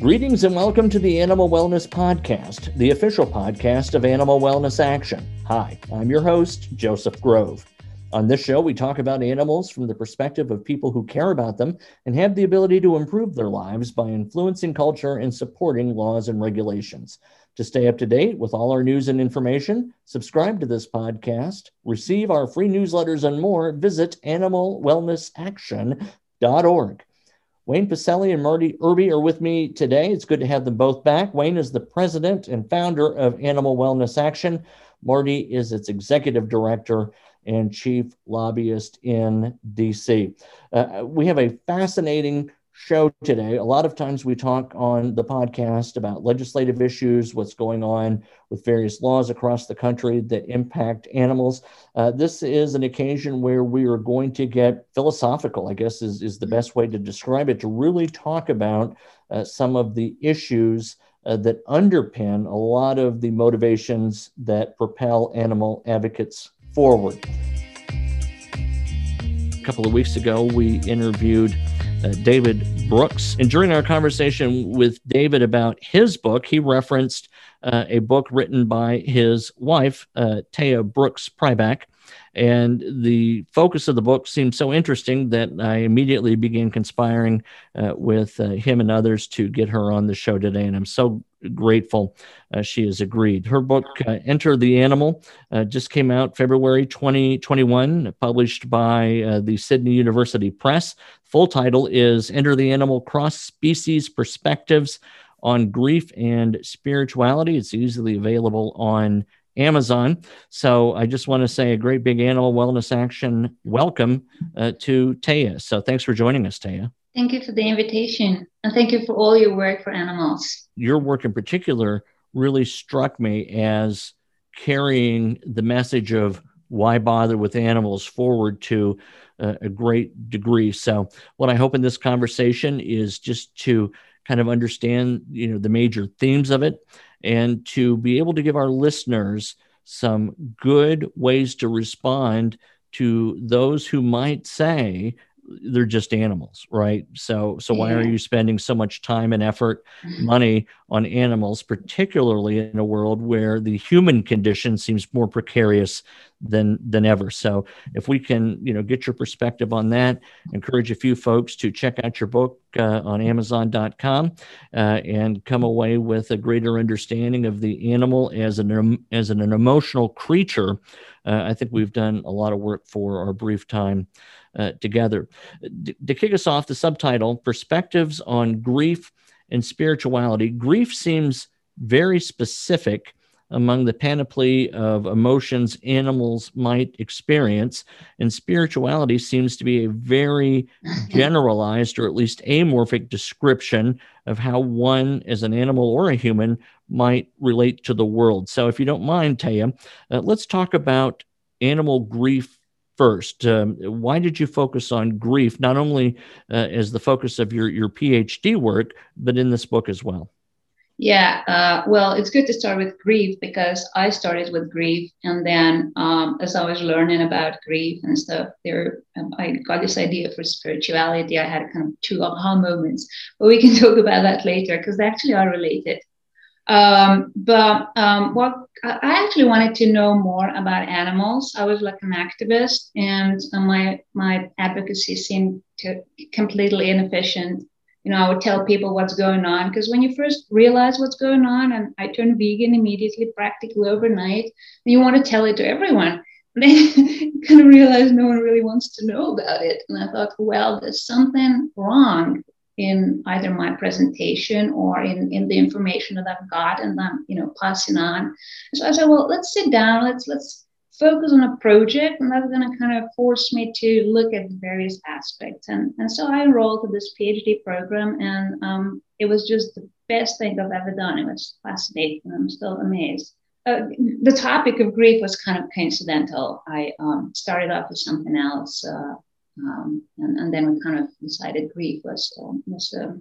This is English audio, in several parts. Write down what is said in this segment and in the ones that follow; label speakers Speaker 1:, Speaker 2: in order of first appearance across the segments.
Speaker 1: Greetings and welcome to the Animal Wellness Podcast, the official podcast of Animal Wellness Action. Hi, I'm your host, Joseph Grove. On this show, we talk about animals from the perspective of people who care about them and have the ability to improve their lives by influencing culture and supporting laws and regulations. To stay up to date with all our news and information, subscribe to this podcast, receive our free newsletters, and more, visit animalwellnessaction.org. Wayne Pacelle and Marty Irby are with me today. It's good to have them both back. Wayne is the president and founder of Animal Wellness Action. Marty is its executive director and chief lobbyist in DC. Uh, we have a fascinating show today. A lot of times we talk on the podcast about legislative issues, what's going on with various laws across the country that impact animals. Uh, this is an occasion where we are going to get philosophical, I guess is, is the best way to describe it, to really talk about uh, some of the issues. Uh, that underpin a lot of the motivations that propel animal advocates forward. A couple of weeks ago, we interviewed uh, David Brooks. And during our conversation with David about his book, he referenced uh, a book written by his wife, uh, Teya Brooks Pribac. And the focus of the book seemed so interesting that I immediately began conspiring uh, with uh, him and others to get her on the show today. And I'm so grateful uh, she has agreed. Her book, uh, Enter the Animal, uh, just came out February 2021, published by uh, the Sydney University Press. Full title is Enter the Animal Cross Species Perspectives on Grief and Spirituality. It's easily available on Amazon. So I just want to say a great big animal wellness action welcome uh, to Teya. So thanks for joining us, Teya.
Speaker 2: Thank you for the invitation and thank you for all your work for animals.
Speaker 1: Your work in particular really struck me as carrying the message of why bother with animals forward to uh, a great degree. So, what I hope in this conversation is just to kind of understand, you know, the major themes of it and to be able to give our listeners some good ways to respond to those who might say they're just animals right? So so why are you spending so much time and effort money on animals particularly in a world where the human condition seems more precarious than than ever so if we can you know get your perspective on that encourage a few folks to check out your book uh, on amazon.com uh, and come away with a greater understanding of the animal as an as an, an emotional creature uh, i think we've done a lot of work for our brief time uh, together. D- to kick us off, the subtitle Perspectives on Grief and Spirituality. Grief seems very specific among the panoply of emotions animals might experience, and spirituality seems to be a very generalized or at least amorphic description of how one, as an animal or a human, might relate to the world. So, if you don't mind, Teya, uh, let's talk about animal grief first. Um, why did you focus on grief, not only uh, as the focus of your, your PhD work, but in this book as well?
Speaker 2: Yeah, uh, well, it's good to start with grief because I started with grief, and then um, as I was learning about grief and stuff, there um, I got this idea for spirituality. I had kind of two aha moments, but we can talk about that later because they actually are related. Um, but um, what I actually wanted to know more about animals. I was like an activist, and uh, my my advocacy seemed to completely inefficient. You know, I would tell people what's going on because when you first realize what's going on, and I turned vegan immediately, practically overnight, and you want to tell it to everyone. Then you kind of realize no one really wants to know about it. And I thought, well, there's something wrong in either my presentation or in, in the information that I've got and I'm, you know, passing on. So I said, well, let's sit down, let's let's focus on a project and that's going to kind of force me to look at various aspects. And, and so I enrolled in this PhD program and um, it was just the best thing I've ever done. It was fascinating. I'm still amazed. Uh, the topic of grief was kind of coincidental. I um, started off with something else. Uh, um, and, and, then we kind of decided grief was, uh, was uh,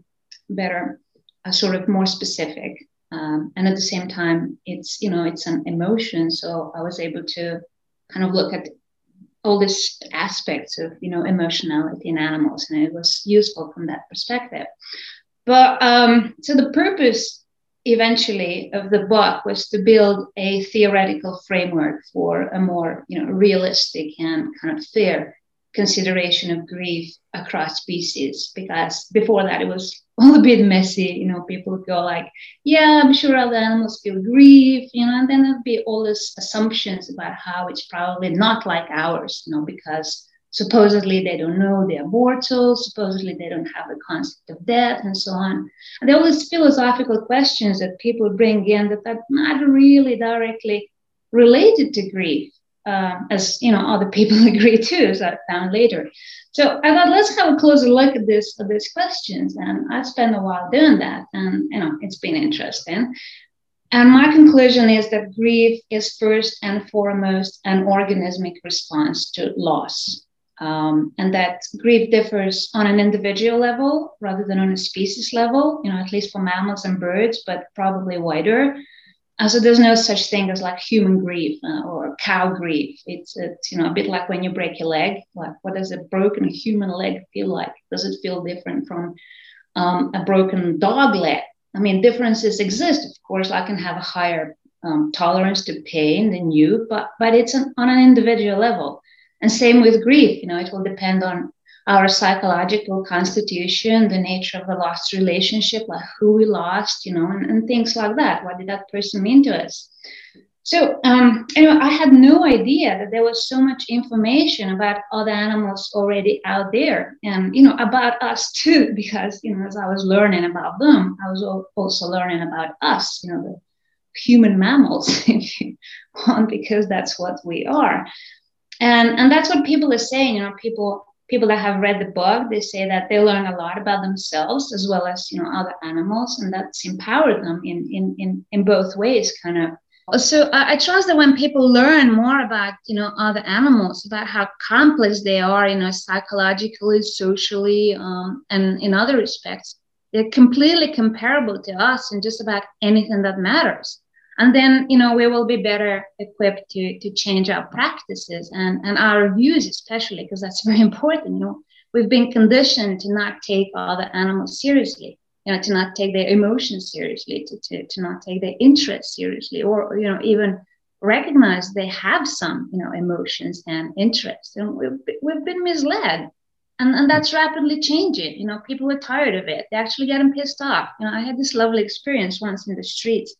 Speaker 2: better, uh, sort of more specific. Um, and at the same time, it's, you know, it's an emotion. So I was able to kind of look at all these aspects of, you know, emotionality in animals. And it was useful from that perspective. but um, so the purpose eventually of the book was to build a theoretical framework for a more you know realistic and kind of fair consideration of grief across species because before that it was all a bit messy you know people would go like yeah i'm sure other animals feel grief you know and then there'd be all these assumptions about how it's probably not like ours you know because supposedly they don't know they're mortal supposedly they don't have the concept of death and so on. And there are all these philosophical questions that people bring in that are not really directly related to grief uh, as you know other people agree too as i found later. So i thought let's have a closer look at this at these questions. And i spent a while doing that. And you know it's been interesting. And my conclusion is that grief is first and foremost an organismic response to loss. Um, and that grief differs on an individual level rather than on a species level, you know, at least for mammals and birds, but probably wider. So there's no such thing as like human grief uh, or cow grief. It's, it's, you know, a bit like when you break your leg. Like, what does a broken human leg feel like? Does it feel different from um, a broken dog leg? I mean, differences exist. Of course, I can have a higher um, tolerance to pain than you, but but it's an, on an individual level. And same with grief, you know, it will depend on our psychological constitution, the nature of the lost relationship, like who we lost, you know, and, and things like that. What did that person mean to us? So, um, anyway, I had no idea that there was so much information about other animals already out there, and you know about us too. Because you know, as I was learning about them, I was also learning about us. You know, the human mammals, if you want, because that's what we are and and that's what people are saying you know people people that have read the book they say that they learn a lot about themselves as well as you know other animals and that's empowered them in in in, in both ways kind of. So I, I trust that when people learn more about you know other animals about how complex they are you know psychologically socially um, and in other respects they're completely comparable to us in just about anything that matters and then you know we will be better equipped to to change our practices and and our views especially because that's very important you know. We've been conditioned to not take other animals seriously you know to not take their emotions seriously to, to, to not take their interests seriously or you know even recognize they have some you know emotions and interests. And we've, we've been misled and, and that's rapidly changing you know. People are tired of it. They're actually getting pissed off. You know i had this lovely experience once in the streets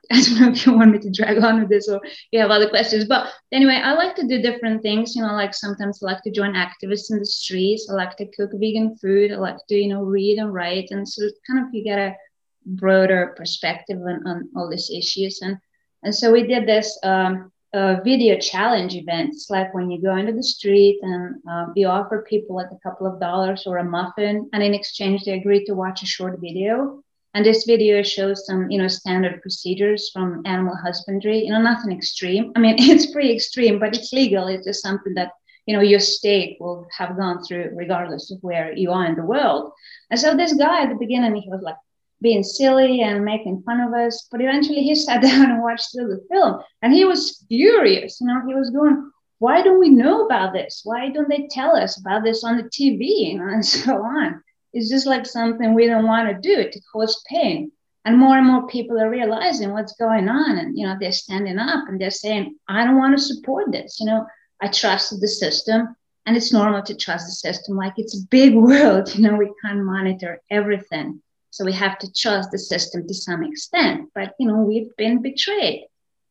Speaker 2: I don't know if you want me to drag on with this or you have other questions. But anyway, I like to do different things. You know, like sometimes I like to join activists in the streets. I like to cook vegan food. I like to, you know, read and write. And so kind of you get a broader perspective on, on all these issues. And and so we did this um, video challenge event. It's like when you go into the street and uh, you offer people like a couple of dollars or a muffin, and in exchange they agree to watch a short video and this video shows some, you know, standard procedures from animal husbandry. You know, nothing extreme. I mean, it's pretty extreme, but it's legal. It's just something that you know your state will have gone through regardless of where you are in the world. And so this guy at the beginning, he was like being silly and making fun of us, but eventually he sat down and watched through the film, and he was furious. You know, he was going, "Why don't we know about this? Why don't they tell us about this on the TV?" And so on. It's just like something we don't want to do to cause pain. And more and more people are realizing what's going on. And, you know, they're standing up and they're saying, I don't want to support this. You know, I trusted the system. And it's normal to trust the system. Like it's a big world. You know, we can't monitor everything. So we have to trust the system to some extent. But, you know, we've been betrayed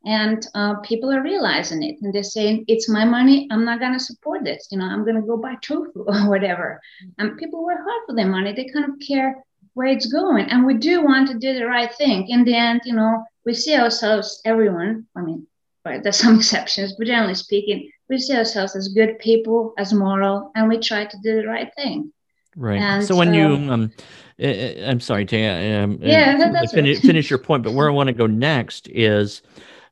Speaker 2: and uh, people are realizing it and they're saying it's my money i'm not going to support this you know i'm going to go buy tofu or whatever. And people work hard for their money they kind of care where it's going and we do want to do the right thing. In the end you know we see ourselves everyone i mean right there's some exceptions but generally speaking we see ourselves as good people as moral and we try to do the right thing.
Speaker 1: Right. And so when so, you um i'm sorry Teya, um,
Speaker 2: yeah that's
Speaker 1: finish, finish your point but where i want to go next is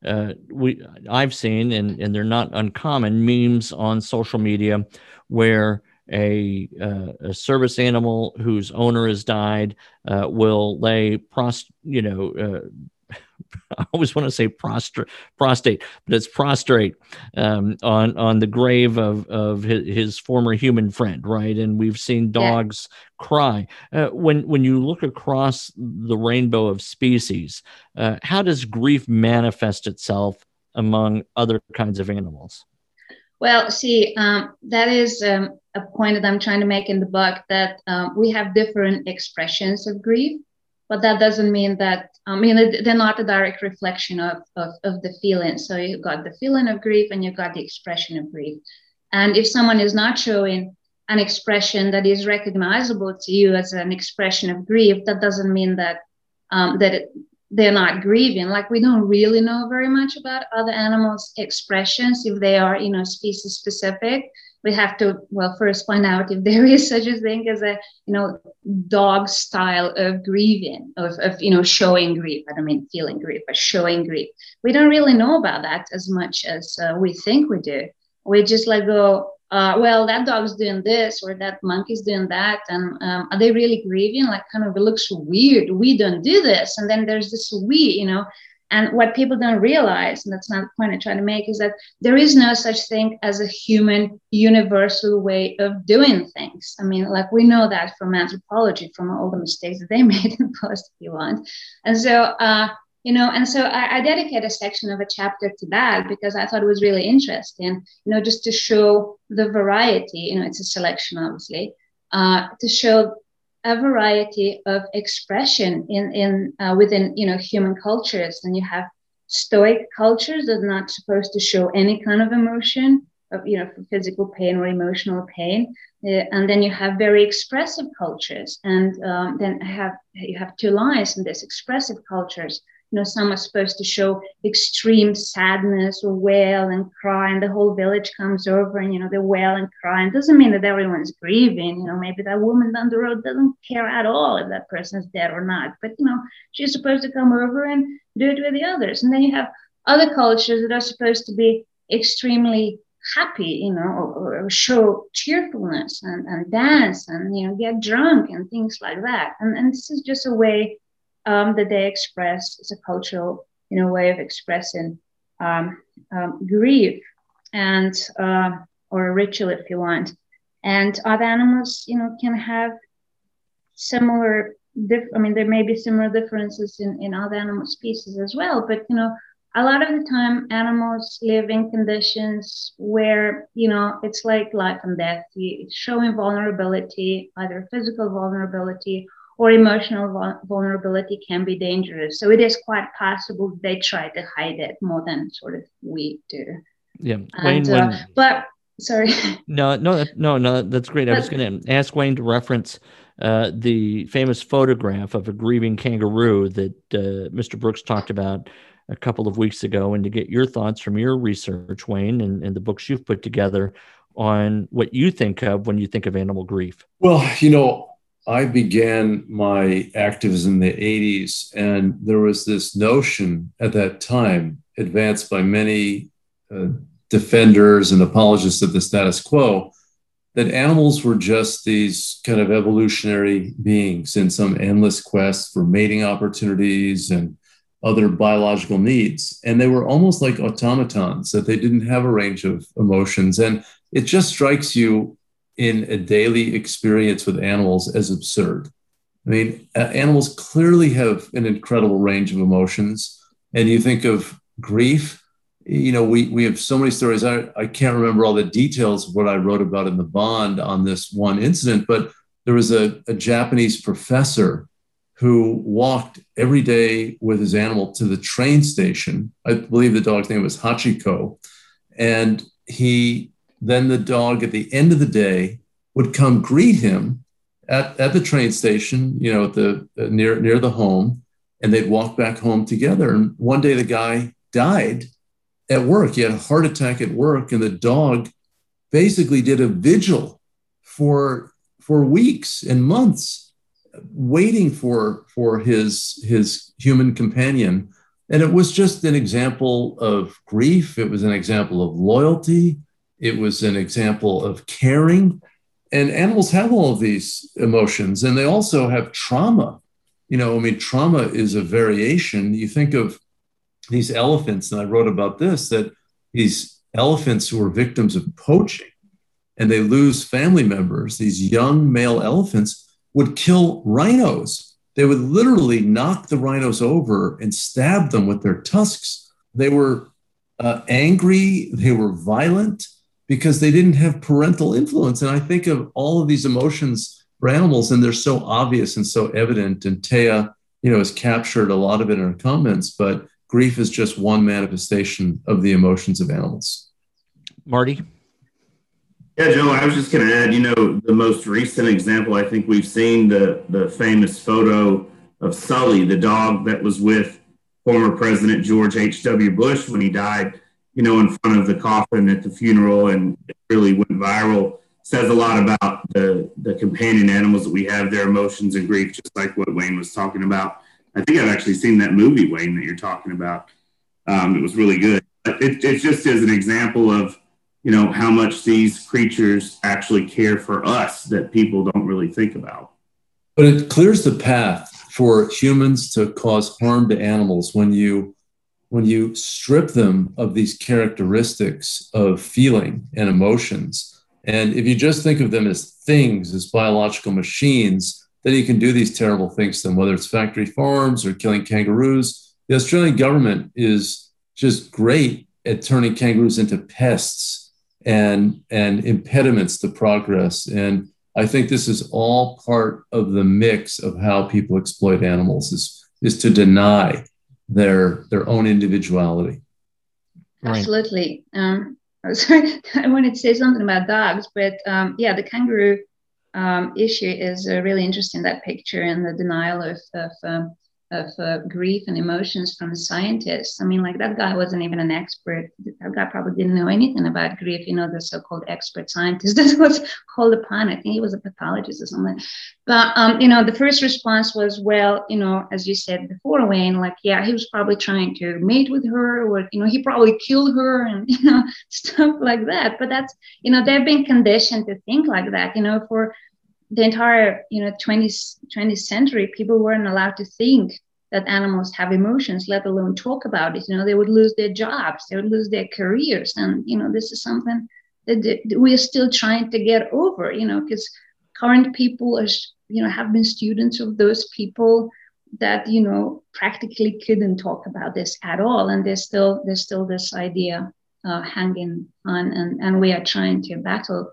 Speaker 1: uh, we I've seen and and they're not uncommon memes on social media where a, uh, a service animal whose owner has died uh, will lay prost you know uh, I always want to say prostrate, prostate, but it's prostrate um, on on the grave of of his, his, former human friend, right? And we've seen dogs yeah. cry. Uh, when when you look across the rainbow of species, uh, how does grief manifest itself among other kinds of animals?
Speaker 2: Well, see, um, that is um, a point that I'm trying to make in the book that um, we have different expressions of grief, but that doesn't mean that, I mean, they're not a direct reflection of, of, of the feeling. So you've got the feeling of grief and you've got the expression of grief. And if someone is not showing an expression that is recognizable to you as an expression of grief, that doesn't mean that um, that it, they're not grieving. Like we don't really know very much about other animals' expressions if they are, you know, species specific. We have to, well, first find out if there is such a thing as a, you know, dog style of grieving, of, of you know, showing grief. I don't mean feeling grief, but showing grief. We don't really know about that as much as uh, we think we do. We just like go, uh, well, that dog's doing this or that monkey's doing that. And um, are they really grieving? Like, kind of, it looks weird. We don't do this. And then there's this we, you know. And what people don't realize, and that's not the point I try to make, is that there is no such thing as a human universal way of doing things. I mean, like we know that from anthropology, from all the mistakes that they made in past, if you want. And so, uh, you know and so I, I, dedicate a section of a chapter to that because i thought it was really interesting you know just to show the variety you know it's a selection obviously uh, to show a variety of expression in in uh, within you know human cultures. And you have stoic cultures that are not supposed to show any kind of emotion of you know physical pain or emotional pain. Uh, and then you have very expressive cultures. And um, then have you have two lines in this expressive cultures you know, some are supposed to show extreme sadness or wail and cry, and the whole village comes over and, you know, they wail and cry. And doesn't mean that everyone's grieving. You know, maybe that woman down the road doesn't care at all if that person's dead or not. But, you know, she's supposed to come over and do it with the others. And then you have other cultures that are supposed to be extremely happy, you know, or, or, show cheerfulness and, and dance and, you know, get drunk and things like that. And, and this is just a way um, that they express as a cultural, you know, way of expressing um, um, grief and uh, or a ritual, if you want. And other animals, you know, can have similar. Dif- I mean, there may be similar differences in in other animal species as well, but you know, a lot of the time animals live in conditions where you know it's like life and death you showing vulnerability either physical vulnerability or emotional vulnerability can be dangerous. So it is quite possible they try to hide it more than sort of we do.
Speaker 1: Yeah,
Speaker 2: Wayne. And, uh, when, but sorry.
Speaker 1: No, no, no, no. That's great. I was going to ask Wayne to reference uh, the famous photograph of a grieving kangaroo that uh, Mr. Brooks talked about a couple of weeks ago, and to get your thoughts from your research, Wayne, and, and the books you've put together on what you think of when you think of animal grief.
Speaker 3: Well, you know, I began my activism in the 80s, and there was this notion at that time, advanced by many uh, defenders and apologists of the status quo, that animals were just these kind of evolutionary beings in some endless quest for mating opportunities and other biological needs. And they were almost like automatons, that they didn't have a range of emotions. And it just strikes you in a daily experience with animals as absurd. I mean, animals clearly have an incredible range of emotions. And you think of grief, you know, we, we have so many stories. I, I can't remember all the details of what I wrote about in the bond on this one incident, but there was a, a Japanese professor who walked every day with his animal to the train station. I believe the dog's name was Hachiko. And he then the dog at the end of the day would come greet him at, at the train station, you know, at the uh, near near the home, and they'd walk back home together. And one day the guy died at work. He had a heart attack at work, and the dog basically did a vigil for for weeks and months, waiting for for his his human companion. And it was just an example of grief. It was an example of loyalty. It was an example of caring. And animals have all of these emotions, and they also have trauma. You know, I mean, trauma is a variation. You think of these elephants, and I wrote about this that these elephants who were victims of poaching and they lose family members, these young male elephants would kill rhinos. They would literally knock the rhinos over and stab them with their tusks. They were uh, angry, they were violent because they didn't have parental influence. And I think of all of these emotions for animals, and they're so obvious and so evident. And Teya, you know, has captured a lot of it in her comments, but grief is just one manifestation of the emotions of animals.
Speaker 1: Marty?
Speaker 4: Yeah, Joe, I was just going to add, you know, the most recent example, I think we've seen the, the famous photo of Sully, the dog that was with former President George H.W. Bush when he died, you know, in front of the coffin at the funeral and it really went viral. Says a lot about the, the companion animals that we have, their emotions and grief, just like what Wayne was talking about. I think I've actually seen that movie, Wayne, that you're talking about. Um, it was really good. It, it just is an example of, you know, how much these creatures actually care for us that people don't really think about.
Speaker 3: But it clears the path for humans to cause harm to animals when you when you strip them of these characteristics of feeling and emotions. And if you just think of them as things, as biological machines, then you can do these terrible things to them, whether it's factory farms or killing kangaroos. The Australian government is just great at turning kangaroos into pests and, and impediments to progress. And I think this is all part of the mix of how people exploit animals is, is to deny their, their own individuality.
Speaker 2: Absolutely. Um, sorry, I wanted to say something about dogs, but um, yeah, the kangaroo um, issue is uh, really interesting. That picture and the denial of, of um, of uh, grief and emotions from scientists. I mean, like that guy wasn't even an expert. That guy probably didn't know anything about grief. You know, the so-called expert scientist. That was called upon. I think he was a pathologist or something. But um, you know, the first response was, well, you know, as you said before, Wayne, like, yeah, he was probably trying to mate with her, or you know, he probably killed her, and you know, stuff like that. But that's, you know, they've been conditioned to think like that. You know, for the entire you know 20th 20th century people weren't allowed to think that animals have emotions let alone talk about it. You know they would lose their jobs they would lose their careers. And you know this is something that we are still trying to get over you know because current people are you know have been students of those people that you know practically couldn't talk about this at all. And there's still there's still this idea uh, hanging on. And and we are trying to battle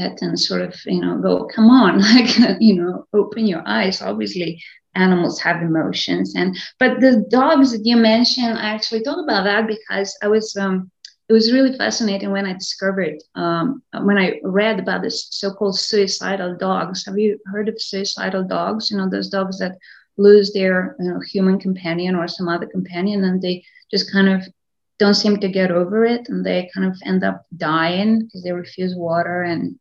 Speaker 2: it and sort of you know go come on like you know open your eyes. Obviously animals have emotions. And but the dogs that you mentioned i actually thought about that because i was um it was really fascinating when i discovered um when i read about this so-called suicidal dogs. Have you heard of suicidal dogs? You know those dogs that lose their you know, human companion or some other companion and they just kind of don't seem to get over it and they kind of end up dying because they refuse water and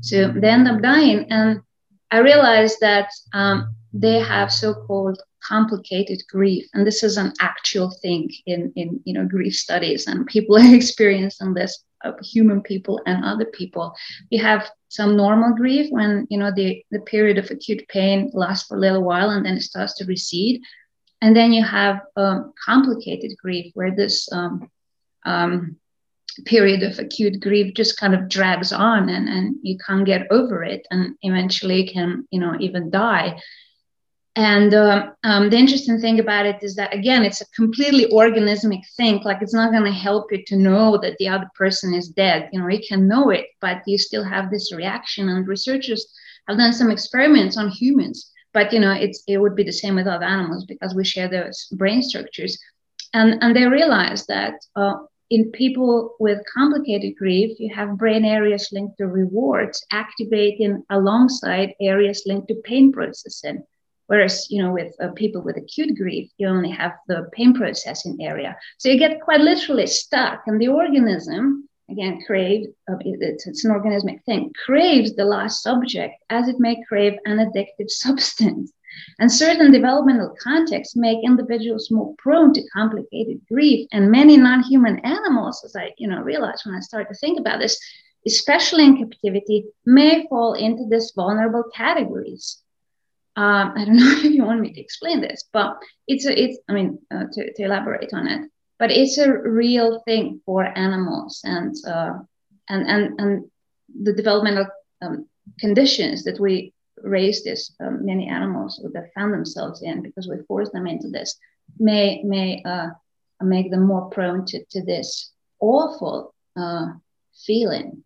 Speaker 2: so they end up dying. And i realized that um, they have so-called complicated grief and this is an actual thing in in you know grief studies and people are experiencing this human people and other people. We have some normal grief when you know the the period of acute pain lasts for a little while and then it starts to recede and then you have um, complicated grief where this um, um, period of acute grief just kind of drags on and, and you can't get over it and eventually can, you know, even die. And uh, um, the interesting thing about it is that, again, it's a completely organismic thing. Like, it's not going to help you to know that the other person is dead. You know, you can know it, but you still have this reaction. And researchers have done some experiments on humans but you know it's it would be the same with other animals because we share those brain structures. And and they realized that uh, in people with complicated grief you have brain areas linked to rewards activating alongside areas linked to pain processing. Whereas you know with uh, people with acute grief you only have the pain processing area. So you get quite literally stuck and the organism again, crave, uh, it's, an organismic thing, craves the last subject as it may crave an addictive substance. And certain developmental contexts make individuals more prone to complicated grief. And many non-human animals, as I you know realized when I started to think about this, especially in captivity, may fall into these vulnerable categories. um, I don't know if you want me to explain this, but it's a, it's, I mean, uh, to, to elaborate on it, but it's a real thing for animals and, uh, and, and, and the developmental um, conditions that we raise this um, many animals that found themselves in because we force them into this may, may uh, make them more prone to, to this awful uh, feeling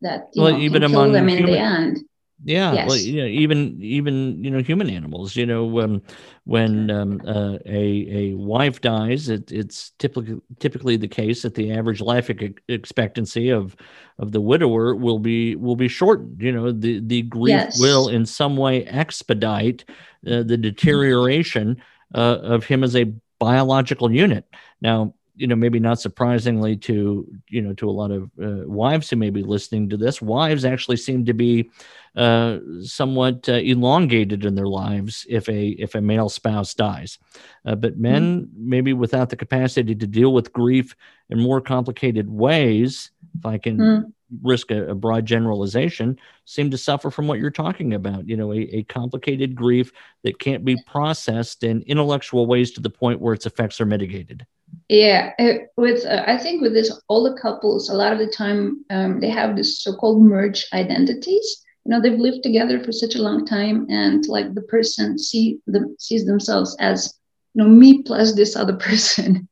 Speaker 2: that you well, know, even among them in human, the end.
Speaker 1: Yeah, yes. well, you know, even even you know human animals. You know, um, when um, uh, a a wife dies, it, it's typically typically the case that the average life expectancy of of the widower will be will be shortened. You know, the the grief yes. will in some way expedite uh, the deterioration uh, of him as a biological unit. Now, you know, maybe not surprisingly to you know to a lot of uh, wives who may be listening to this, wives actually seem to be uh, somewhat uh, elongated in their lives if a if a male spouse dies. Uh, but men, mm-hmm. maybe without the capacity to deal with grief in more complicated ways, if I can mm-hmm. risk a, a, broad generalization, seem to suffer from what you're talking about. You know, a, a complicated grief that can't be processed in intellectual ways to the point where its effects are mitigated.
Speaker 2: Yeah, with uh, I think with this older couples, a lot of the time um, they have this so-called merge identities. You know, they've lived together for such a long time, and like the person see sees themselves as you know me plus this other person.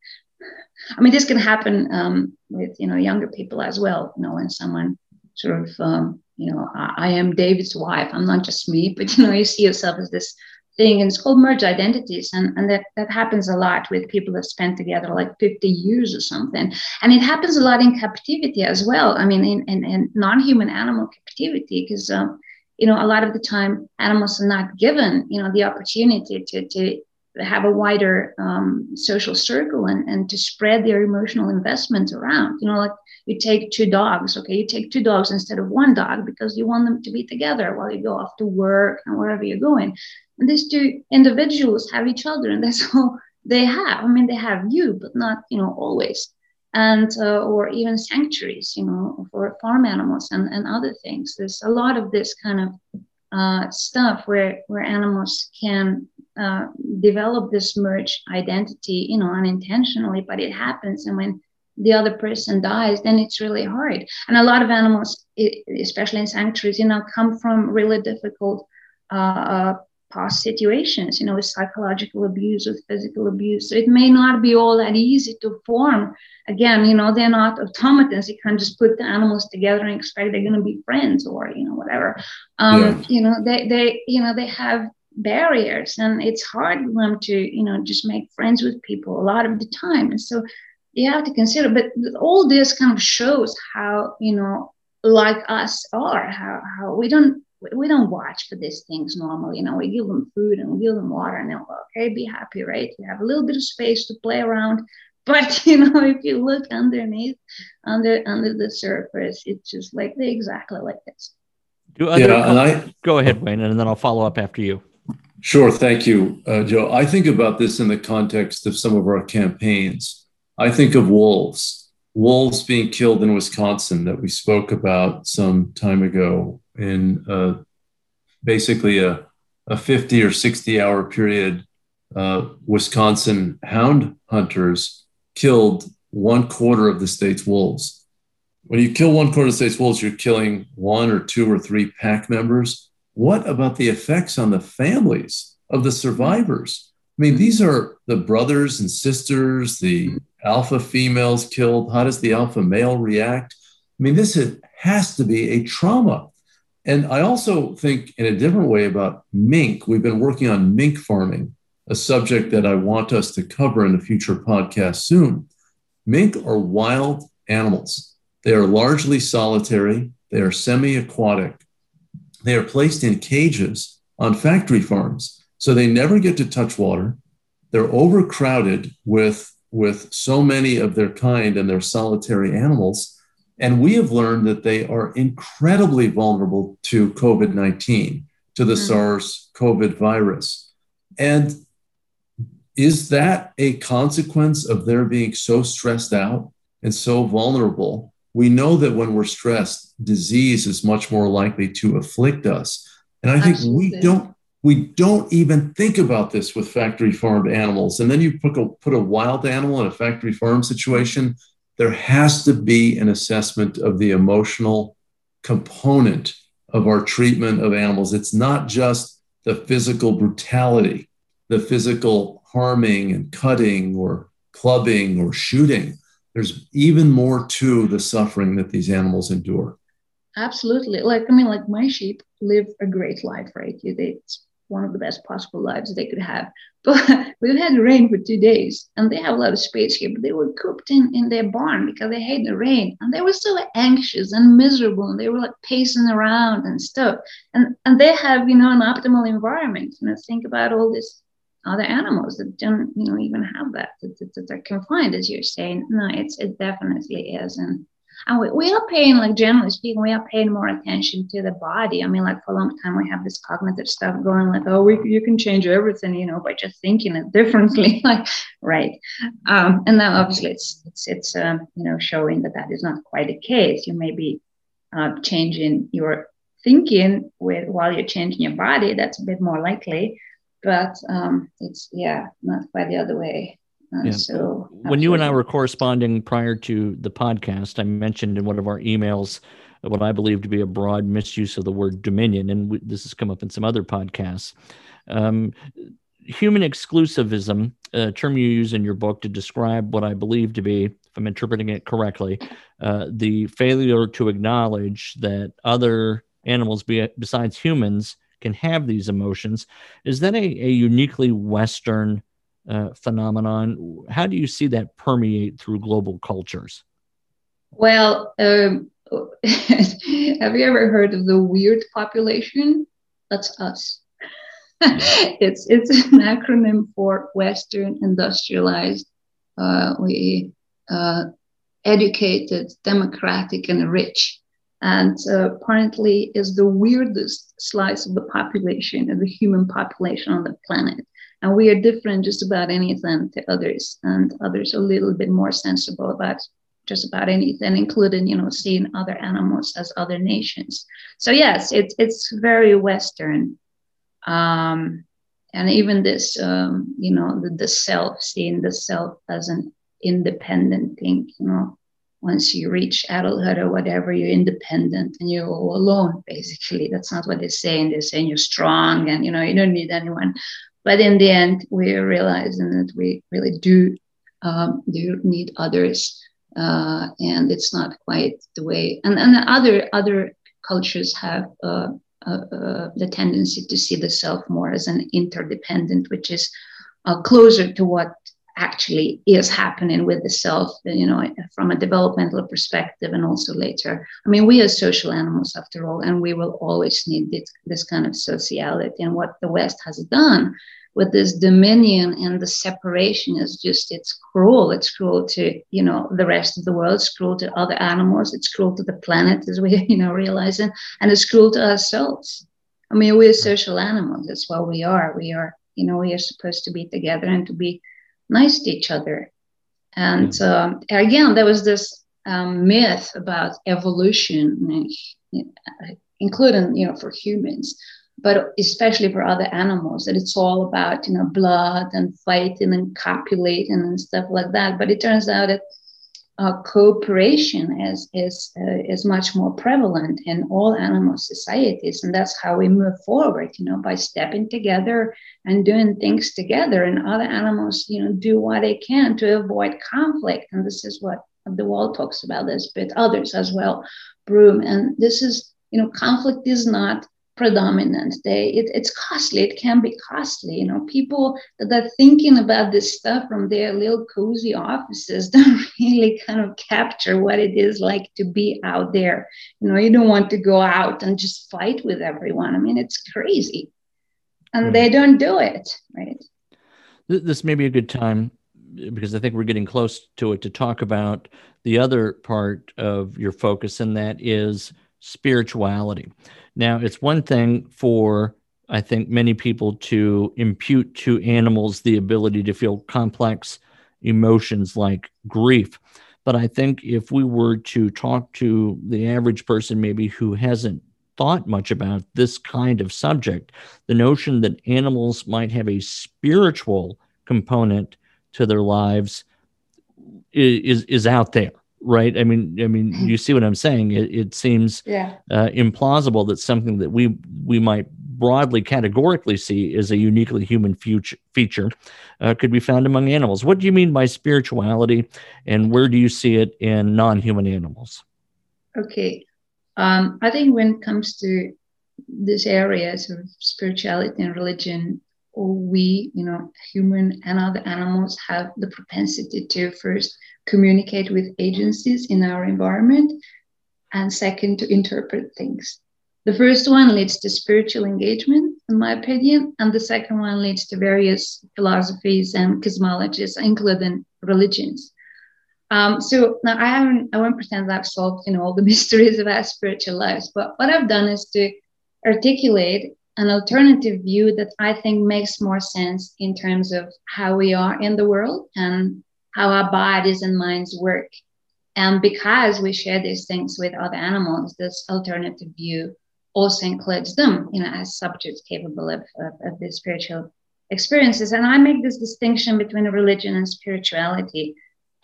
Speaker 2: I mean, this can happen um, with you know younger people as well. You know, when someone sort of um, you know I, I am David's wife. I'm not just me, but you know you see yourself as this thing and it's called merge identities and, and that, that happens a lot with people that spend together like 50 years or something. And it happens a lot in captivity as well i mean in, in, in non-human animal captivity because um, you know a lot of the time animals are not given you know the opportunity to, to have a wider um, social circle and, and to spread their emotional investment around you know like you take two dogs okay you take two dogs instead of one dog because you want them to be together while you go off to work and wherever you're going and these two individuals have each other, and that's all they have. I mean, they have you, but not, you know, always. And, uh, or even sanctuaries, you know, for farm animals and, and other things. There's a lot of this kind of uh, stuff where, where animals can uh, develop this merge identity, you know, unintentionally, but it happens. And when the other person dies, then it's really hard. And a lot of animals, especially in sanctuaries, you know, come from really difficult uh, uh past situations, you know, with psychological abuse, with physical abuse. So it may not be all that easy to form. Again, you know, they're not automatons. You can't just put the animals together and expect they're going to be friends or, you know, whatever. Um, yeah. You know, they, they, you know, they have barriers and it's hard for them to, you know, just make friends with people a lot of the time. And so you have to consider, but all this kind of shows how, you know, like us are, how, how we don't we don't watch for these things normally. You know, we give them food and we give them water, and they're okay, be happy, right? You have a little bit of space to play around. But you know, if you look underneath, under under the surface, it's just like they're exactly like this.
Speaker 1: Do other, yeah, and I go ahead, Wayne, and then I'll follow up after you.
Speaker 3: Sure, thank you, uh, Joe. I think about this in the context of some of our campaigns. I think of wolves, wolves being killed in Wisconsin that we spoke about some time ago in uh, basically a, a 50 or 60 hour period, uh, Wisconsin hound hunters killed one quarter of the state's wolves. When you kill one quarter of the state's wolves, you're killing one or two or three pack members. What about the effects on the families of the survivors? I mean, these are the brothers and sisters, the alpha females killed. How does the alpha male react? I mean, this has to be a trauma and I also think in a different way about mink. We've been working on mink farming, a subject that I want us to cover in a future podcast soon. Mink are wild animals. They are largely solitary, they are semi aquatic. They are placed in cages on factory farms, so they never get to touch water. They're overcrowded with, with so many of their kind and their solitary animals and we have learned that they are incredibly vulnerable to COVID 19, to the mm-hmm. SARS COVID virus. And is that a consequence of their being so stressed out and so vulnerable? We know that when we're stressed, disease is much more likely to afflict us. And I think Absolutely. we don't we don't even think about this with factory farmed animals. And then you put a, put a wild animal in a factory farm situation, there has to be an assessment of the emotional component of our treatment of animals. It's not just the physical brutality, the physical harming and cutting or clubbing or shooting. There's even more to the suffering that these animals endure.
Speaker 2: Absolutely. Like, I mean, like my sheep live a great life, right? It's one of the best possible lives they could have. But we've had rain for two days and they have a lot of space here, but they were cooped in, in their barn because they hate the rain. And they were so anxious and miserable and they were like pacing around and stuff. And and they have, you know, an optimal environment. You know, think about all these other animals that don't, you know, even have that, that, that, are confined, as you're saying. No, it's it definitely is. And and we, we are paying, like generally speaking, we are paying more attention to the body. I mean, like for a long time, we have this cognitive stuff going, like, oh, we, you can change everything, you know, by just thinking it differently. like, right. Um, and now obviously it's, it's, it's um, you know, showing that that is not quite the case. You may be uh, changing your thinking with while you're changing your body. That's a bit more likely, but um, it's, yeah, not quite the other way.
Speaker 1: Yeah. So when you and I were corresponding prior to the podcast, I mentioned in one of our emails what I believe to be a broad misuse of the word dominion, and we, this has come up in some other podcasts. Um, human exclusivism, a term you use in your book to describe what I believe to be, if I'm interpreting it correctly, uh, the failure to acknowledge that other animals be, besides humans can have these emotions. Is that a, a uniquely Western uh, phenomenon. How do you see that permeate through global cultures?
Speaker 2: Well, um, have you ever heard of the weird population? That's us. it's it's an acronym for Western industrialized, uh, we uh, educated, democratic, and rich. And uh, apparently, is the weirdest slice of the population, of the human population on the planet. And we are different just about anything to others. And others are a little bit more sensible about just about anything including you know seeing other animals as other nations. So yes it's it's very western. Um, and even this um, you know the, the self seeing the self as an independent thing you know once you reach adulthood or whatever, you're independent and you're all alone, basically. That's not what they're saying. They're saying you're strong and you know you don't need anyone. But in the end, we're realizing that we really do um, do need others, uh, and it's not quite the way. And, and other other cultures have uh, uh, uh, the tendency to see the self more as an interdependent, which is uh, closer to what actually is happening with the self, you know, from a developmental perspective and also later. I mean, we are social animals after all, and we will always need this, this kind of sociality. And what the West has done with this dominion and the separation is just it's cruel. It's cruel to you know the rest of the world. It's cruel to other animals. It's cruel to the planet as we you know realize realizing and it's cruel to ourselves. I mean we're social animals that's what we are. We are you know we are supposed to be together and to be nice to each other. And um, again there was this um, myth about evolution including you know for humans but especially for other animals that it's all about you know blood and fighting and copulating and stuff like that. But it turns out that uh, cooperation is is uh, is much more prevalent in all animal societies and that's how we move forward you know by stepping together and doing things together and other animals you know do what they can to avoid conflict and this is what de Waal talks about this but others as well broom and this is you know conflict is not predominant. They it, it's costly. It can be costly you know. People that are thinking about this stuff from their little cozy offices don't really kind of capture what it is like to be out there. You know you don't want to go out and just fight with everyone. I mean it's crazy. And mm-hmm. they don't do it right?
Speaker 1: This may be a good time because i think we're getting close to it to talk about the other part of your focus and that is spirituality now, it's one thing for, I think, many people to impute to animals the ability to feel complex emotions like grief. But I think if we were to talk to the average person, maybe who hasn't thought much about this kind of subject. The notion that animals might have a spiritual component to their lives is is out there right? I mean i mean you see what i'm saying. It, it seems
Speaker 2: yeah.
Speaker 1: uh, implausible that something that we we might broadly categorically see as a uniquely human future, feature uh, could be found among animals. What do you mean by spirituality and where do you see it in non-human animals?
Speaker 2: Okay. Um, i think when it comes to these areas of spirituality and religion we, you know, human and other animals have the propensity to first communicate with agencies in our environment, and second, to interpret things. The first one leads to spiritual engagement, in my opinion, and the second one leads to various philosophies and cosmologies, including religions. Um, so now I haven't, I won't pretend that I've solved, you know, all the mysteries of our spiritual lives, but what I've done is to articulate an alternative view that I think makes more sense in terms of how we are in the world and how our bodies and minds work. And because we share these things with other animals, this alternative view also includes them, you know, as subjects capable of, of, of these spiritual experiences. And I make this distinction between religion and spirituality.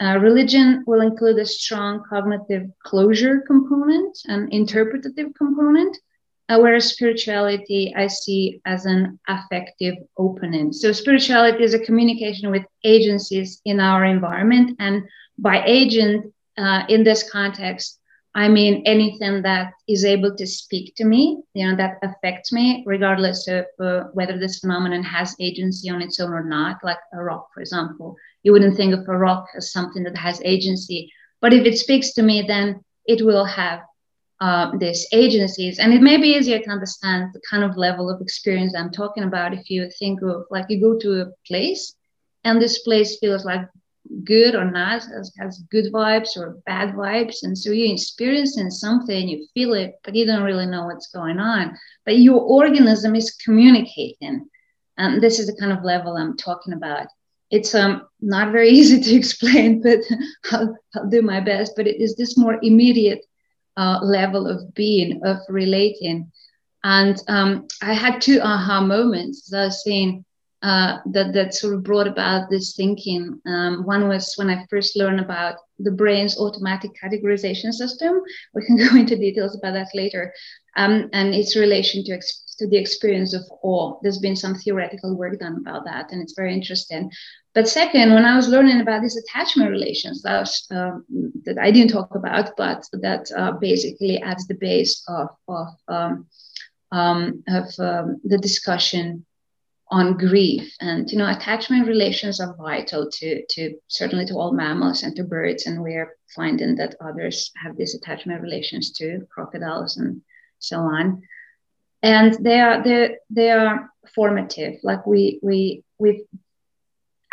Speaker 2: Uh, religion will include a strong cognitive closure component, an interpretative component, whereas spirituality I see as an affective opening. So spirituality is a communication with agencies in our environment, and by agent uh, in this context, I mean anything that is able to speak to me, you know, that affects me, regardless of uh, whether this phenomenon has agency on its own or not. Like a rock, for example, you wouldn't think of a rock as something that has agency, but if it speaks to me, then it will have uh, these agencies. And it may be easier to understand the kind of level of experience I'm talking about if you think of like you go to a place and this place feels like good or not, has, has good vibes or bad vibes. And so you're experiencing something, you feel it, but you don't really know what's going on. But your organism is communicating. And this is the kind of level I'm talking about. It's um, not very easy to explain, but I'll, I'll do my best. But it is this more immediate uh, level of being, of relating. And um, I had two aha moments. As I was saying uh, that that sort of brought about this thinking. Um, one was when I first learned about the brain's automatic categorization system. We can go into details about that later, um, and its relation to to the experience of awe. There's been some theoretical work done about that, and it's very interesting. But second, when I was learning about these attachment relations, that, was, um, that I didn't talk about, but that uh, basically at the base of, of, um, um, of um, the discussion on grief. And, you know, attachment relations are vital to, to certainly to all mammals and to birds. And we're finding that others have these attachment relations too, crocodiles and so on. And they are, they, they are formative. Like we, we, we've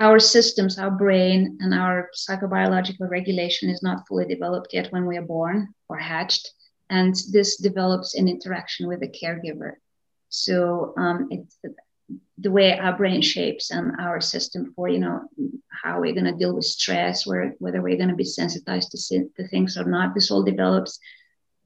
Speaker 2: our systems, our brain, and our psychobiological regulation is not fully developed yet when we are born or hatched. And this develops in interaction with the caregiver. So um, it's the way our brain shapes and our system for, you know, how we're going to deal with stress, where, whether we're going to be sensitized to, to things or not. This all develops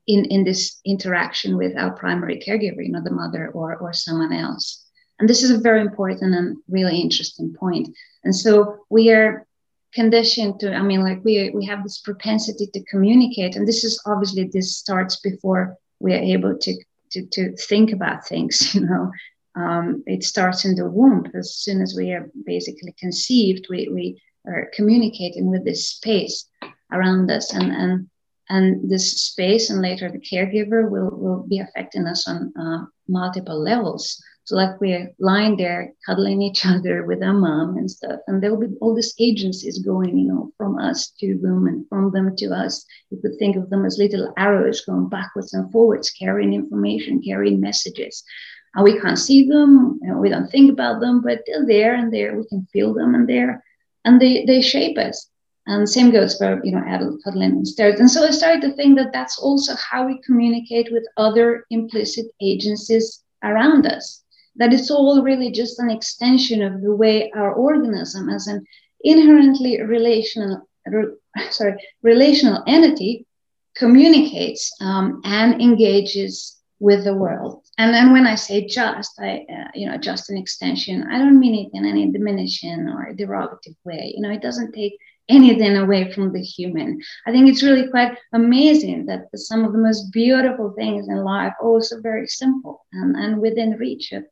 Speaker 2: in, in this interaction with our primary caregiver, you know, the mother or, or someone else. And this is a very important and really interesting point. And so we are conditioned to, I mean, like we, we have this propensity to communicate. And this is obviously, this starts before we are able to, to, to think about things, you know. Um, it starts in the womb. As soon as we are basically conceived, we, we are communicating with this space around us. And, and and this space and later the caregiver will, will be affecting us on uh, multiple levels so like we're lying there cuddling each other with our mom and stuff, and there will be all these agencies going, you know, from us to them and from them to us. You could think of them as little arrows going backwards and forwards, carrying information, carrying messages. And we can't see them, know, we don't think about them, but they're there and there. We can feel them and there, and they they shape us. And same goes for you know adult cuddling and stairs. And so I started to think that that's also how we communicate with other implicit agencies around us that it's all really just an extension of the way our organism as an inherently relational re, sorry relational entity communicates um, and engages with the world. And then when I say just, I, uh, you know, just an extension, I don't mean it in any diminishing or derogative way. You know, it doesn't take anything away from the human. I think it's really quite amazing that some of the most beautiful things in life are also very simple and, and within reach of,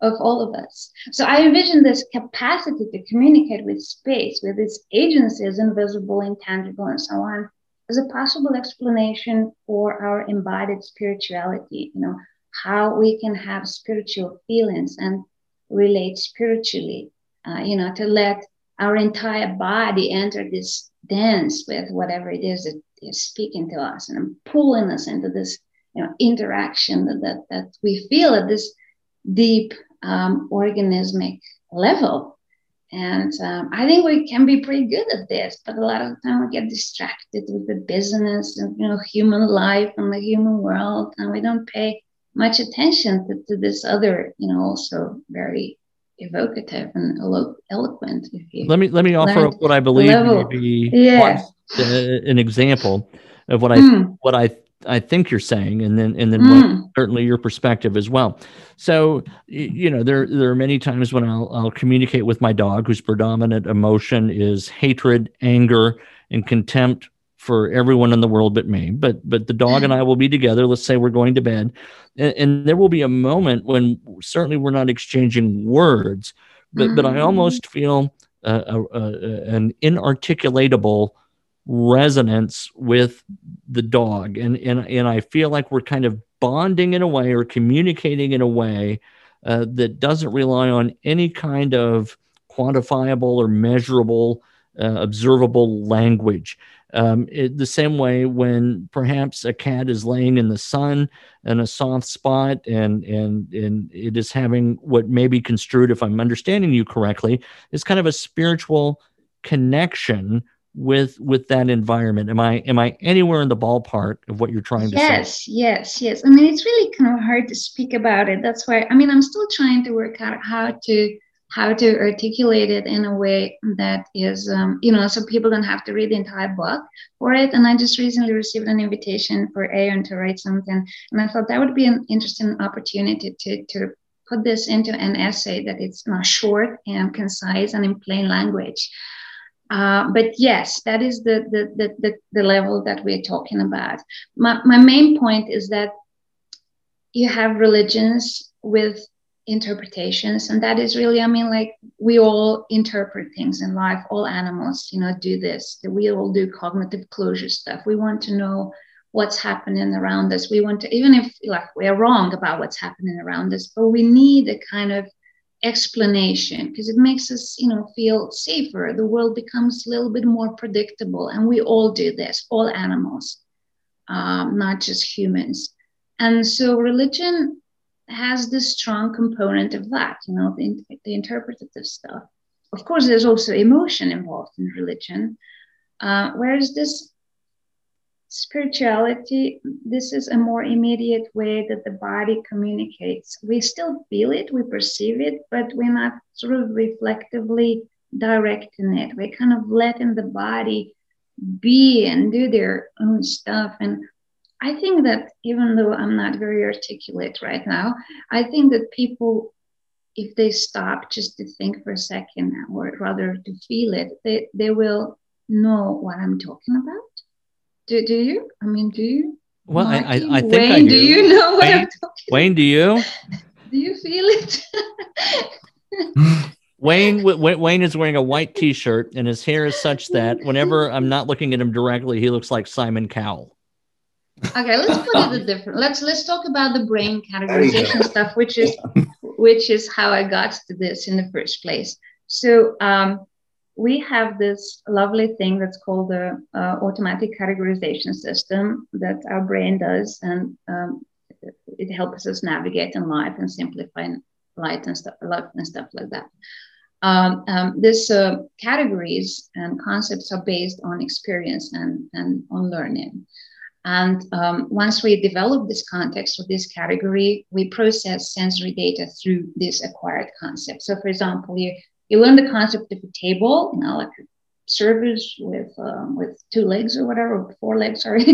Speaker 2: of all of us. So I envision this capacity to communicate with space, with its agencies, invisible, intangible, and so on, as a possible explanation for our embodied spirituality, you know, how we can have spiritual feelings and relate spiritually, uh, you know, to let our entire body enter this dance with whatever it is that is speaking to us and pulling us into this, you know, interaction that, that, we feel at this deep um, organismic level. And um, I think we can be pretty good at this, but a lot of the time we get distracted with the business and you know human life and the human world, and we don't pay much attention to, to this other, you know, also very evocative and elo- eloquent.
Speaker 1: let me let me offer up what I believe may be yeah. an example of what I mm. what I I think you're saying, and then and then mm. certainly your perspective as well. So you know there there are many times when I'll I'll communicate with my dog whose predominant emotion is hatred, anger, and contempt for everyone in the world but me. But but the dog and I will be together. Let's say we're going to bed, and, and there will be a moment when certainly we're not exchanging words, but mm. but I mm. almost feel a, a, an inarticulatable resonance with the dog and and and I feel like we're kind of bonding in a way or communicating in a way uh, that doesn't rely on any kind of quantifiable or measurable uh, observable language um, it, the same way when perhaps a cat is laying in the sun in a soft spot and and and it is having what may be construed if i'm understanding you correctly is kind of a spiritual connection with with that environment. Am i am i anywhere in the ballpark of what you're trying to
Speaker 2: yes, say? Yes yes yes. I mean it's really kind of hard to speak about it. That's why i mean i'm still trying to work out how to how to articulate it in a way that is um, you know so people don't have to read the entire book for it. And i just recently received an invitation for Aaron to write something. And i thought that would be an interesting opportunity to to put this into an essay that it's not short and concise and in plain language. Uh, but yes, that is the, the, the, the, the level that we're talking about. My, my main point is that you have religions with interpretations. And that is really i mean like we all interpret things in life. All animals you know do this. We all do cognitive closure stuff. We want to know what's happening around us. We want to even if like we're wrong about what's happening around us but we need a kind of explanation because it makes us you know feel safer. The world becomes a little bit more predictable and we all do this all animals um, not just humans. And so religion has this strong component of that you know the, the interpretative stuff of course there's also emotion involved in religion uh, whereas this spirituality, this is a more immediate way that the body communicates. We still feel it, we perceive it, but we're not sort of reflectively directing it. We're kind of letting the body be and do their own stuff. And I think that even though I'm not very articulate right now, I think that people, if they stop just to think for a second, or rather to feel it, they, they will know what I'm talking about. Do, do you? I mean, do you?
Speaker 1: Well, I, I, I, think
Speaker 2: Wayne,
Speaker 1: I do.
Speaker 2: do you know what
Speaker 1: Wayne,
Speaker 2: I'm talking
Speaker 1: Wayne, do you?
Speaker 2: do you feel it?
Speaker 1: Wayne Wayne is wearing a white T-shirt and his hair is such that whenever I'm not looking at him directly, he looks like Simon Cowell.
Speaker 2: Okay, let's put it a different. Let's let's talk about the brain categorization stuff, which is which is how I got to this in the first place. So um, we have this lovely thing that's called the uh, automatic categorization system that our brain does, and um, it helps us navigate in life and simplify life and stuff, life and stuff like that. Um, um, these uh, categories and concepts are based on experience and, and on learning. And um, once we develop this context or this category, we process sensory data through this acquired concept. So, for example, you you learn the concept of a table, you know, like a service with um, with two legs or whatever, four legs, sorry.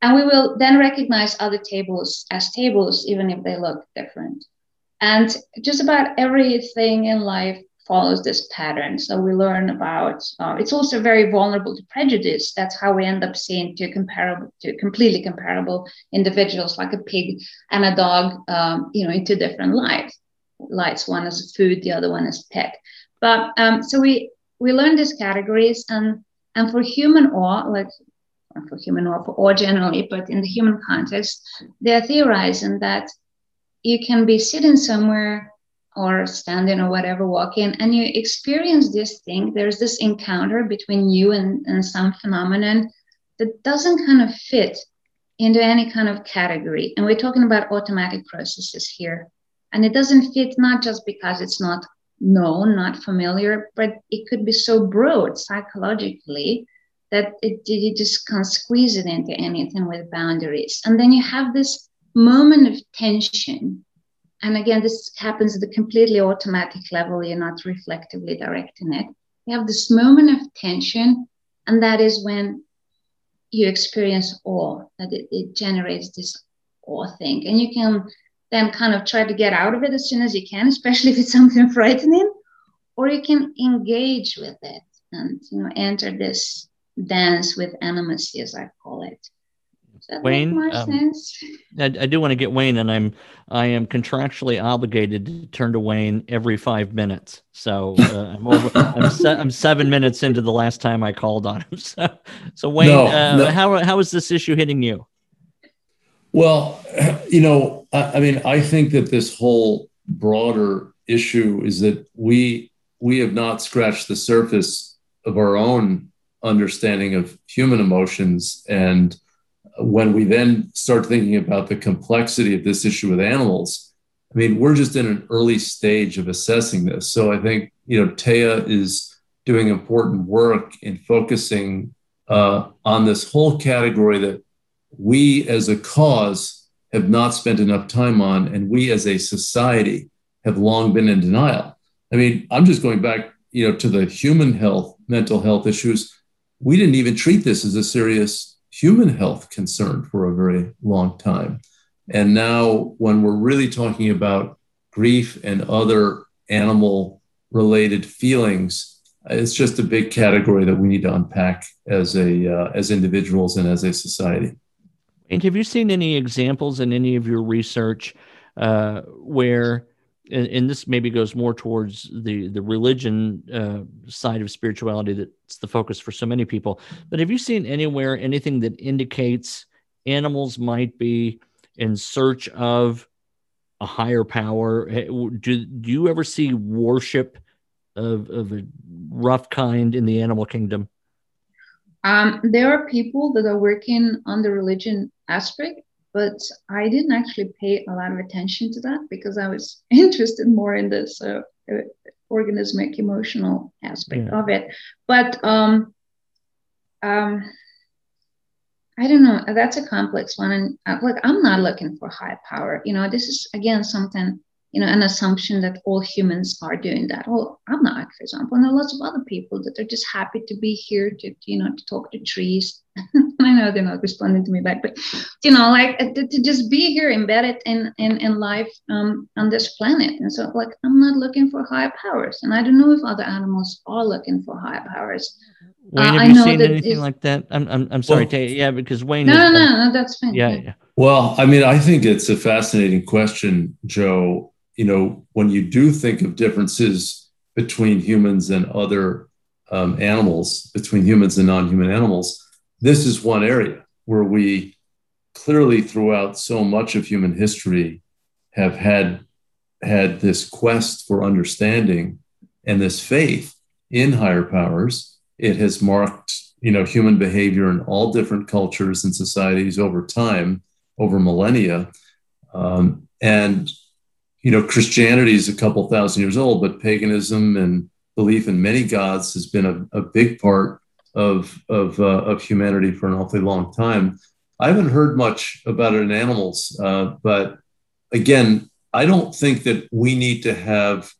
Speaker 2: And we will then recognize other tables as tables, even if they look different. And just about everything in life follows this pattern. So we learn about uh, it's also very vulnerable to prejudice. That's how we end up seeing two comparable, to completely comparable individuals, like a pig and a dog, um, you know, in two different lives. Lights one as food, the other one as pet. But um, so we we learn these categories, and and for human awe, like for human awe, for awe generally, but in the human context, they're theorizing that you can be sitting somewhere or standing or whatever, walking, and you experience this thing. There's this encounter between you and, and some phenomenon that doesn't kind of fit into any kind of category. And we're talking about automatic processes here. And it doesn't fit not just because it's not known, not familiar, but it could be so broad psychologically that it, you just can't squeeze it into anything with boundaries. And then you have this moment of tension and again, this happens at a completely automatic level. You're not reflectively directing it. You have this moment of tension, and that is when you experience awe, that it, it generates this awe thing. And you can then kind of try to get out of it as soon as you can, especially if it's something frightening, or you can engage with it and you know enter this dance with animacy, as I call it.
Speaker 1: Wayne, um, I, I, do want to get Wayne, and I'm I am contractually obligated to turn to Wayne every five minutes. So uh, I'm over. I'm, se- I'm, seven minutes into the last time I called on him. So, so Wayne, no, uh, no. how how is this issue hitting you?
Speaker 3: Well, you know, I, I mean, I think that this whole broader issue is that we we have not scratched the surface of our own understanding of human emotions and when we then start thinking about the complexity of this issue with animals, I mean, we're just in an early stage of assessing this. So I think, you know, Teya is doing important work in focusing uh, on this whole category that we as a cause have not spent enough time on, and we as a society have long been in denial. I mean, I'm just going back, you know, to the human health, mental health issues. We didn't even treat this as a serious human health concern for a very long time. And now, when we're really talking about grief and other animal related feelings, it's just a big category that we need to unpack as a uh, as individuals and as a society.
Speaker 1: And have you seen any examples in any of your research uh, where and, and, this maybe goes more towards the the religion uh, side of spirituality that's the focus for so many people. But have you seen anywhere anything that indicates animals might be in search of a higher power? Do, do you ever see worship of, of a rough kind in the animal kingdom?
Speaker 2: Um, there are people that are working on the religion aspect but I didn't actually pay a lot of attention to that because I was interested more in this uh, organismic emotional aspect yeah. of it. But um, um, I don't know. That's a complex one, and uh, like I'm not looking for high power. You know, this is again something you know, an assumption that all humans are doing that. Well, I'm not, for example, and there are lots of other people that are just happy to be here to, you know, to talk to trees. I know they're not responding to me back, but you know, like uh, to, to just be here embedded in in, in life um, on this planet. And so, like, I'm not looking for higher powers, and I don't know if other animals are looking for higher powers.
Speaker 1: Wayne, uh, have you seen anything like that? I'm, I'm, I'm sorry, well, yeah, because Wayne.
Speaker 2: No, no, no, no, that's fine.
Speaker 1: Yeah, yeah.
Speaker 3: Well, I mean, I think it's a fascinating question, Joe you know, when you do think of differences between humans and other um, animals, between humans and non human animals, this is one area where we clearly, throughout so much of human history, have had had this quest for understanding and this faith in higher powers. It has marked, you know, human behavior in all different cultures and societies over time, over millennia. Um, and you know, Christianity is a couple thousand years old, but paganism and belief in many gods has been a, a big part of of, uh, of humanity for an awfully long time. I haven't heard much about it in animals, uh, but again, I don't think that we need to have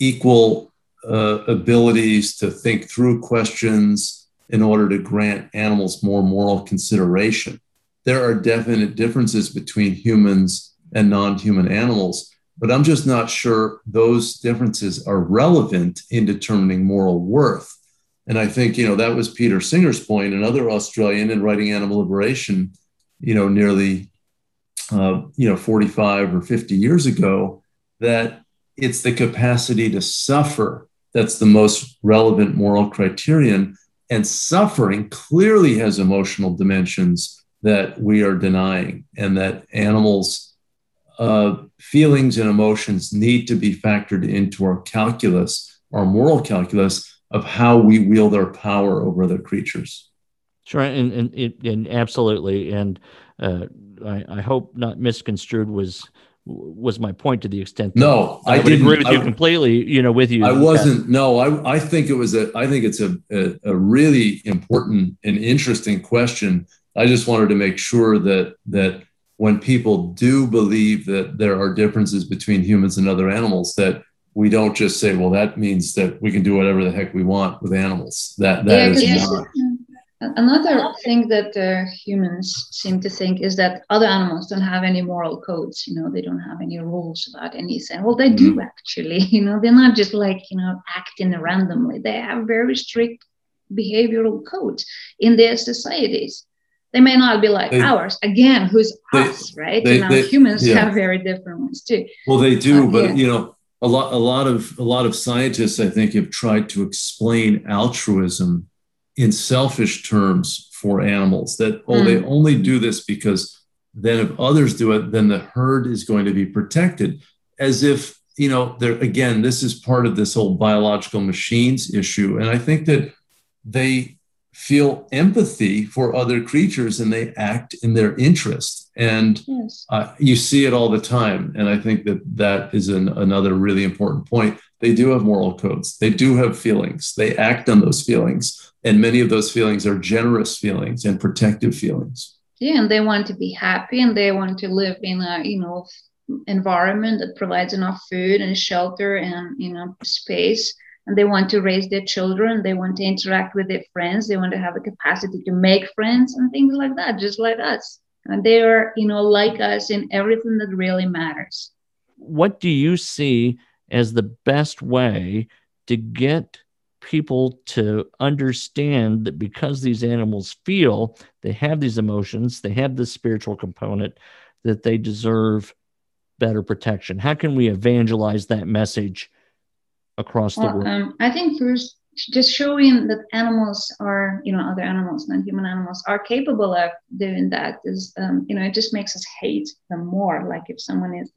Speaker 3: equal uh, abilities to think through questions in order to grant animals more moral consideration. There are definite differences between humans and non human animals, but I'm just not sure those differences are relevant in determining moral worth. And I think, you know, that was Peter Singer's point, another Australian in writing Animal Liberation, you know, nearly, uh, you know, 45 or 50 years ago, that it's the capacity to suffer that's the most relevant moral criterion. And suffering clearly has emotional dimensions that we are denying, and that animals' uh, feelings and emotions need to be factored into our calculus, our moral calculus of how we wield our power over other creatures.
Speaker 1: Sure, and and, and absolutely, and uh, I, I, hope not misconstrued was was my point to the extent.
Speaker 3: no,
Speaker 1: I, I would agree with I, you completely. You know, with you.
Speaker 3: I wasn't. No, I, I think it was a. I think it's a, a, a really important and interesting question. I just wanted to make sure that that when people do believe that there are differences between humans and other animals, that we don't just say, well, that means that we can do whatever the heck we want with animals. That that yeah, is not.
Speaker 2: Another thing that uh, humans seem to think is that other animals don't have any moral codes. You know, they don't have any rules about anything. Well, they do mm-hmm. actually. You know, they're not just like you know acting randomly. They have very strict behavioral codes in their societies. They may not be like they, ours. Again, who's they, us, right? They, you know, humans yeah. have very different ones too.
Speaker 3: Well, they do, uh, but yeah. you know, a lot, a lot of, a lot of scientists, I think, have tried to explain altruism in selfish terms for animals that oh mm. they only do this because then if others do it then the herd is going to be protected as if you know there again this is part of this whole biological machines issue and i think that they feel empathy for other creatures and they act in their interest. And yes. uh, you see it all the time. And i think that that is an, another really important point. They do have moral codes. They do have feelings. They act on those feelings. And many of those feelings are generous feelings and protective feelings.
Speaker 2: Yeah and they want to be happy and they want to live in a you know environment that provides enough food and shelter and you know space and they want to raise their children. They want to interact with their friends. They want to have a capacity to make friends and things like that just like us. And they are you know like us in everything that really matters.
Speaker 1: What do you see as the best way to get people to understand that because these animals feel, they have these emotions, they have this spiritual component, that they deserve better protection? How can we evangelize that message across well, the world?
Speaker 2: Um, I think first, just showing that animals are, you know, other animals, non-human animals, are capable of doing that is, um, you know, it just makes us hate them more. Like if someone is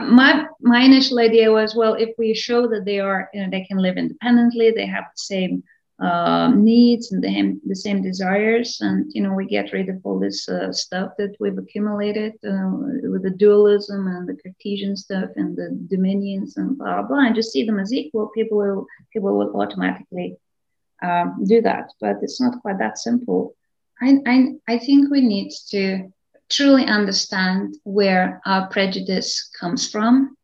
Speaker 2: my my initial idea was well if we show that they are you know they can live independently they have the same um, needs and the, the same desires and you know we get rid of all this uh, stuff that we've accumulated uh, with the dualism and the cartesian stuff and the dominions and blah blah and just see them as equal people will people will automatically um, do that but it's not quite that simple I, I i think we need to truly understand where our prejudice comes from,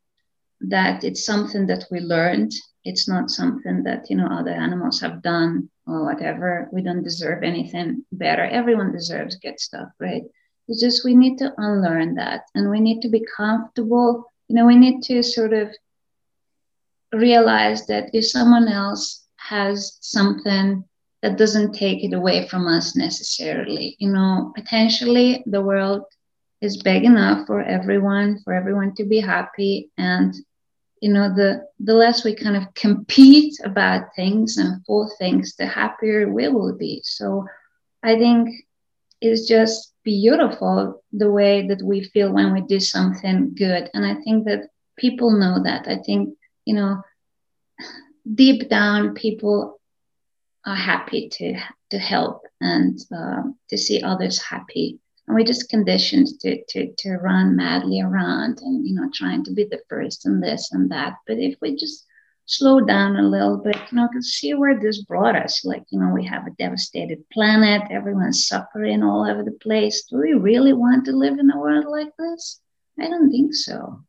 Speaker 2: that it's something that we learned. It's not something that, you know, other animals have done or whatever. We don't deserve anything better. Everyone deserves good stuff, right? It's just we need to unlearn that and we need to be comfortable. You know, we need to sort of realize that if someone else has something that doesn't take it away from us necessarily. You know, potentially the world is big enough for everyone, for everyone to be happy. And, you know, the, the less we kind of compete about things and for things, the happier we will be. So I think it's just beautiful the way that we feel when we do something good. And I think that people know that. I think, you know, deep down, people are happy to to help and uh, to see others happy. And we're just conditioned to, to, to run madly around and, you know, trying to be the first and this and that. But if we just slow down a little bit, you know, to see where this brought us. Like, you know, we have a devastated planet, everyone's suffering all over the place. Do we really want to live in a world like this? I don't think so.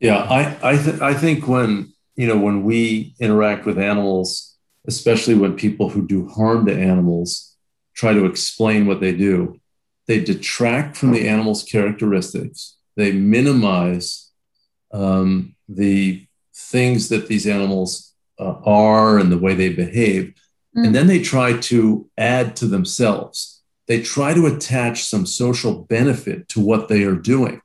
Speaker 3: Yeah, I I, th- I think when you know when we interact with animals especially when people who do harm to animals try to explain what they do. They detract from the animal's characteristics, they minimize um, the things that these animals uh, are and the way they behave. Mm. And then they try to add to themselves. They try to attach some social benefit to what they are doing.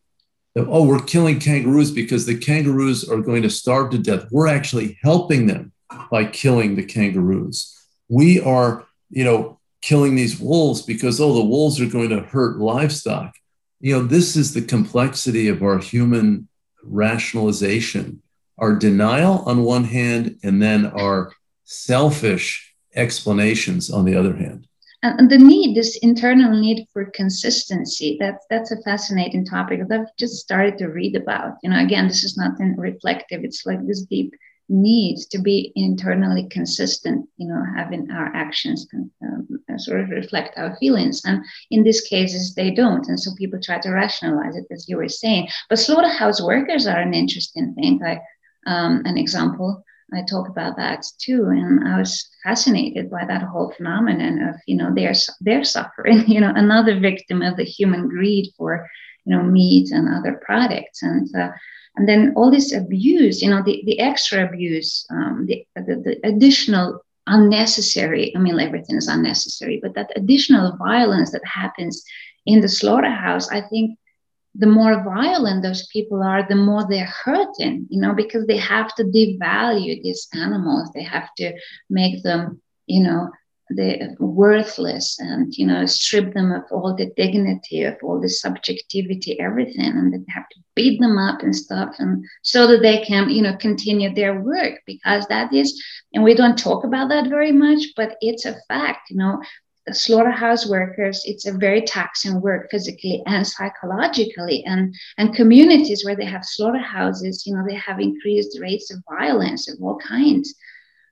Speaker 3: That, oh, we're killing kangaroos because the kangaroos are going to starve to death. We're actually helping them by killing the kangaroos. We are, you know, killing these wolves because, oh, the wolves are going to hurt livestock. You know, this is the complexity of our human rationalization, our denial on one hand, and then our selfish explanations on the other hand.
Speaker 2: And the need, this internal need for consistency, that's that's a fascinating topic that I've just started to read about. You know, again, this is nothing reflective. It's like this deep needs to be internally consistent, you know, having our actions um, sort of reflect our feelings. And in these cases, they don't. And so people try to rationalize it, as you were saying. But slaughterhouse workers are an interesting thing. Like um, an example, I talk about that too. And I was fascinated by that whole phenomenon of, you know, their, their suffering, you know, another victim of the human greed for, you know, meat and other products. And uh, and then all this abuse you know the, the extra abuse um, the, the, the additional unnecessary i mean everything is unnecessary but that additional violence that happens in the slaughterhouse i think the more violent those people are the more they're hurting you know because they have to devalue these animals. They have to make them you know the worthless and you know strip them of all the dignity of all the subjectivity everything and they have to beat them up and stuff and so that they can you know continue their work because that is and we don't talk about that very much but it's a fact you know. Slaughterhouse workers it's a very taxing work physically and psychologically and and communities where they have slaughterhouses you know they have increased rates of violence of all kinds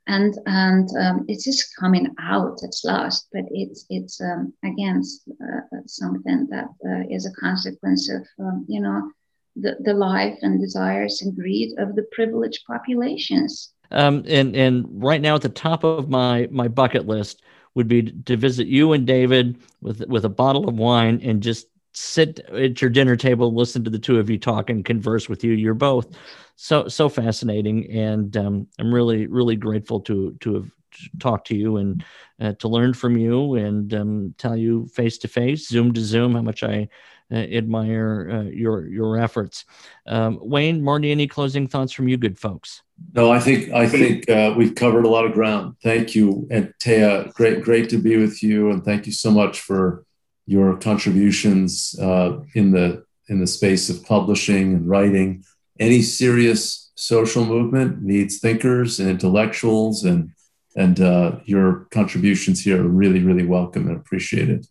Speaker 2: and and um, it's just coming out at last but it's it's um, again uh, something that uh, is a consequence of um, you know the, the life and desires and greed of the privileged populations.
Speaker 1: Um, and and right now at the top of my my bucket list would be to visit you and david with with a bottle of wine and just sit at your dinner table listen to the two of you talk and converse with you you're both so so fascinating, and um, I'm really really grateful to to have talked to you and uh, to learn from you and um, tell you face to face, Zoom to Zoom, how much I uh, admire uh, your your efforts. Um, Wayne, Marty, any closing thoughts from you, good folks?
Speaker 3: No, I think I think uh, we've covered a lot of ground. Thank you, and Teya, great great to be with you, and thank you so much for your contributions uh, in the in the space of publishing and writing. Any serious social movement needs thinkers and intellectuals and and uh, your contributions here are really really welcome and appreciated.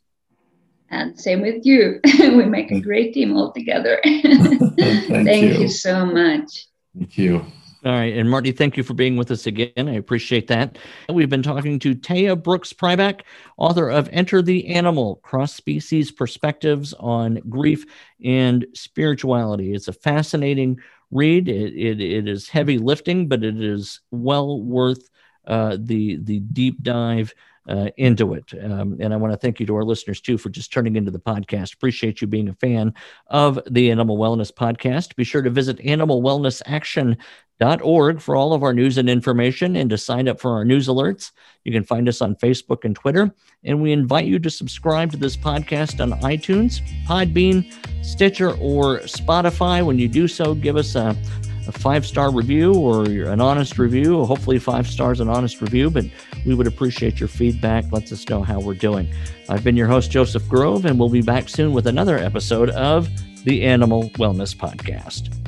Speaker 2: And same with you. We make a great team all together. Thank, thank you. you so much.
Speaker 3: Thank you
Speaker 1: all right. And Marty, thank you for being with us again. I appreciate that. We've been talking to Teya Brooks Pribac, author of Enter the Animal Cross Species Perspectives on Grief and Spirituality. It's a fascinating read. It, it, it is heavy lifting, but it is well worth uh, the, the deep dive uh, into it. Um, and I want to thank you to our listeners too for just turning into the podcast. Appreciate you being a fan of the Animal Wellness Podcast. Be sure to visit animalwellnessaction.org for all of our news and information and to sign up for our news alerts. You can find us on Facebook and Twitter. And we invite you to subscribe to this podcast on iTunes, Podbean, Stitcher, or Spotify. When you do so, give us a a five star review or an honest review, hopefully five stars, an honest review, but we would appreciate your feedback. Lets us know how we're doing. I've been your host, Joseph Grove, and we'll be back soon with another episode of the Animal Wellness Podcast.